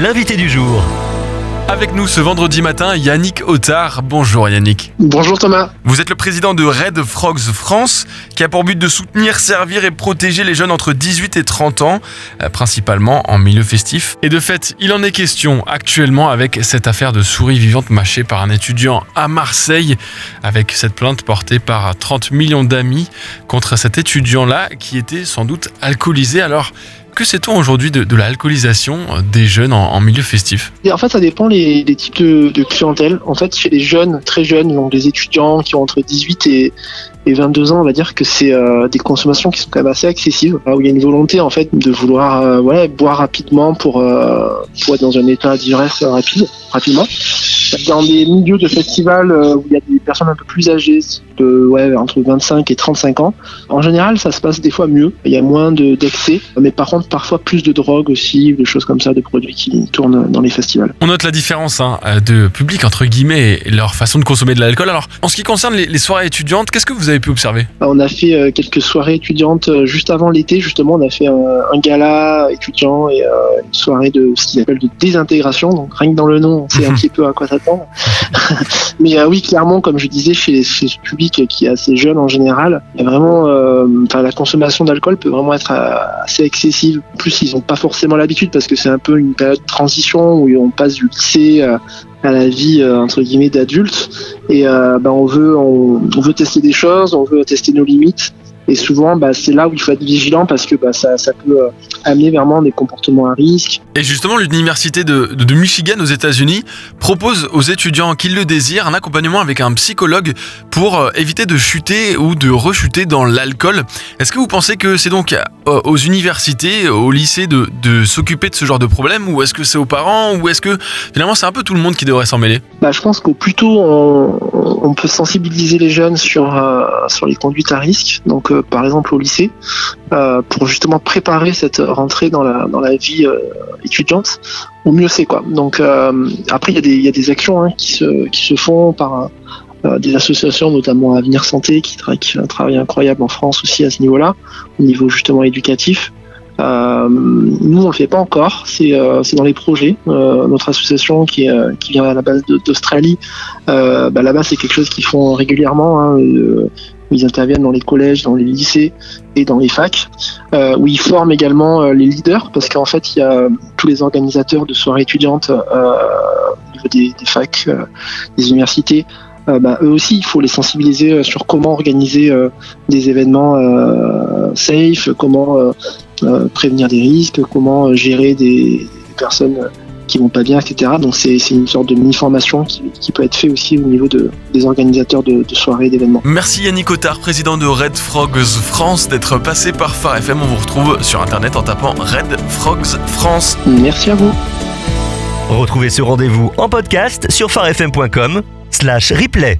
l'invité du jour. Avec nous ce vendredi matin, Yannick Otard. Bonjour Yannick. Bonjour Thomas. Vous êtes le président de Red Frogs France, qui a pour but de soutenir, servir et protéger les jeunes entre 18 et 30 ans, euh, principalement en milieu festif. Et de fait, il en est question actuellement avec cette affaire de souris vivantes mâchées par un étudiant à Marseille, avec cette plainte portée par 30 millions d'amis contre cet étudiant-là qui était sans doute alcoolisé. Alors, que sait-on aujourd'hui de, l'alcoolisation des jeunes en, milieu festif? Et en fait, ça dépend les, les types de, clientèle. En fait, chez les jeunes, très jeunes, donc des étudiants qui ont entre 18 et, et 22 ans, on va dire que c'est euh, des consommations qui sont quand même assez accessibles, où il y a une volonté en fait de vouloir euh, boire rapidement pour, euh, pour être dans un état d'ivresse rapide, rapidement. Dans des milieux de festivals euh, où il y a des personnes un peu plus âgées, de, ouais, entre 25 et 35 ans, en général, ça se passe des fois mieux. Il y a moins de- d'excès, mais par contre, parfois plus de drogue aussi, des choses comme ça, de produits qui tournent dans les festivals. On note la différence hein, de public entre guillemets et leur façon de consommer de l'alcool. Alors, en ce qui concerne les, les soirées étudiantes, qu'est-ce que vous avez pu observer? On a fait euh, quelques soirées étudiantes euh, juste avant l'été, justement. On a fait un, un gala étudiant et euh, une soirée de ce qu'ils appellent de désintégration. Donc rien que dans le nom, on sait un petit peu à quoi Mais euh, oui, clairement, comme je disais, chez, ce public qui est assez jeune en général, vraiment, euh, la consommation d'alcool peut vraiment être euh, assez excessive. En plus, ils n'ont pas forcément l'habitude parce que c'est un peu une période de transition où on passe du lycée à la vie entre guillemets d'adulte. Et ben, on veut on veut tester des choses, on veut tester nos limites et souvent bah, c'est là où il faut être vigilant parce que bah, ça, ça peut euh, amener vraiment des comportements à risque. Et justement, l'université de, Michigan aux États-Unis propose aux étudiants qui le désirent un accompagnement avec un psychologue pour euh, éviter de chuter ou de rechuter dans l'alcool. Est-ce que vous pensez que c'est donc euh, aux universités, au lycée de, de s'occuper de ce genre de problème ou est-ce que c'est aux parents ou est-ce que finalement c'est un peu tout le monde qui devrait s'en mêler? Bah, je pense qu'au plus tôt on, on peut sensibiliser les jeunes sur euh, sur les conduites à risque, donc euh, par exemple au lycée, euh, pour justement préparer cette rentrée dans la dans la vie euh, étudiante, au mieux c'est quoi. Donc euh, après il y y a des actions hein, qui se qui se font par des associations, notamment Avenir Santé, qui, tra- qui fait un travail incroyable en France aussi à ce niveau-là, au niveau justement éducatif. Nous, on le fait pas encore. C'est dans les projets. Notre association qui, qui vient à la base d'Australie, bah, là-bas, c'est quelque chose qu'ils font régulièrement. Hein, où ils interviennent dans les collèges, dans les lycées et dans les facs, euh, où ils forment également euh, les leaders, parce qu'en fait, il y a euh, tous les organisateurs de soirées étudiantes au niveau des, des facs, des universités. bah, eux aussi, il faut les sensibiliser sur comment organiser des événements safe, comment prévenir des risques, comment gérer des, personnes qui vont pas bien, etc. Donc c'est c'est une sorte de mini-formation qui, qui peut être fait aussi au niveau de, des organisateurs de, de soirées, d'événements. Merci Yannick Otard, président de Red Frogs France, d'être passé par Phare FM. On vous retrouve sur internet en tapant Red Frogs France. Merci à vous. Retrouvez ce rendez-vous en podcast sur farfm.com slash replay.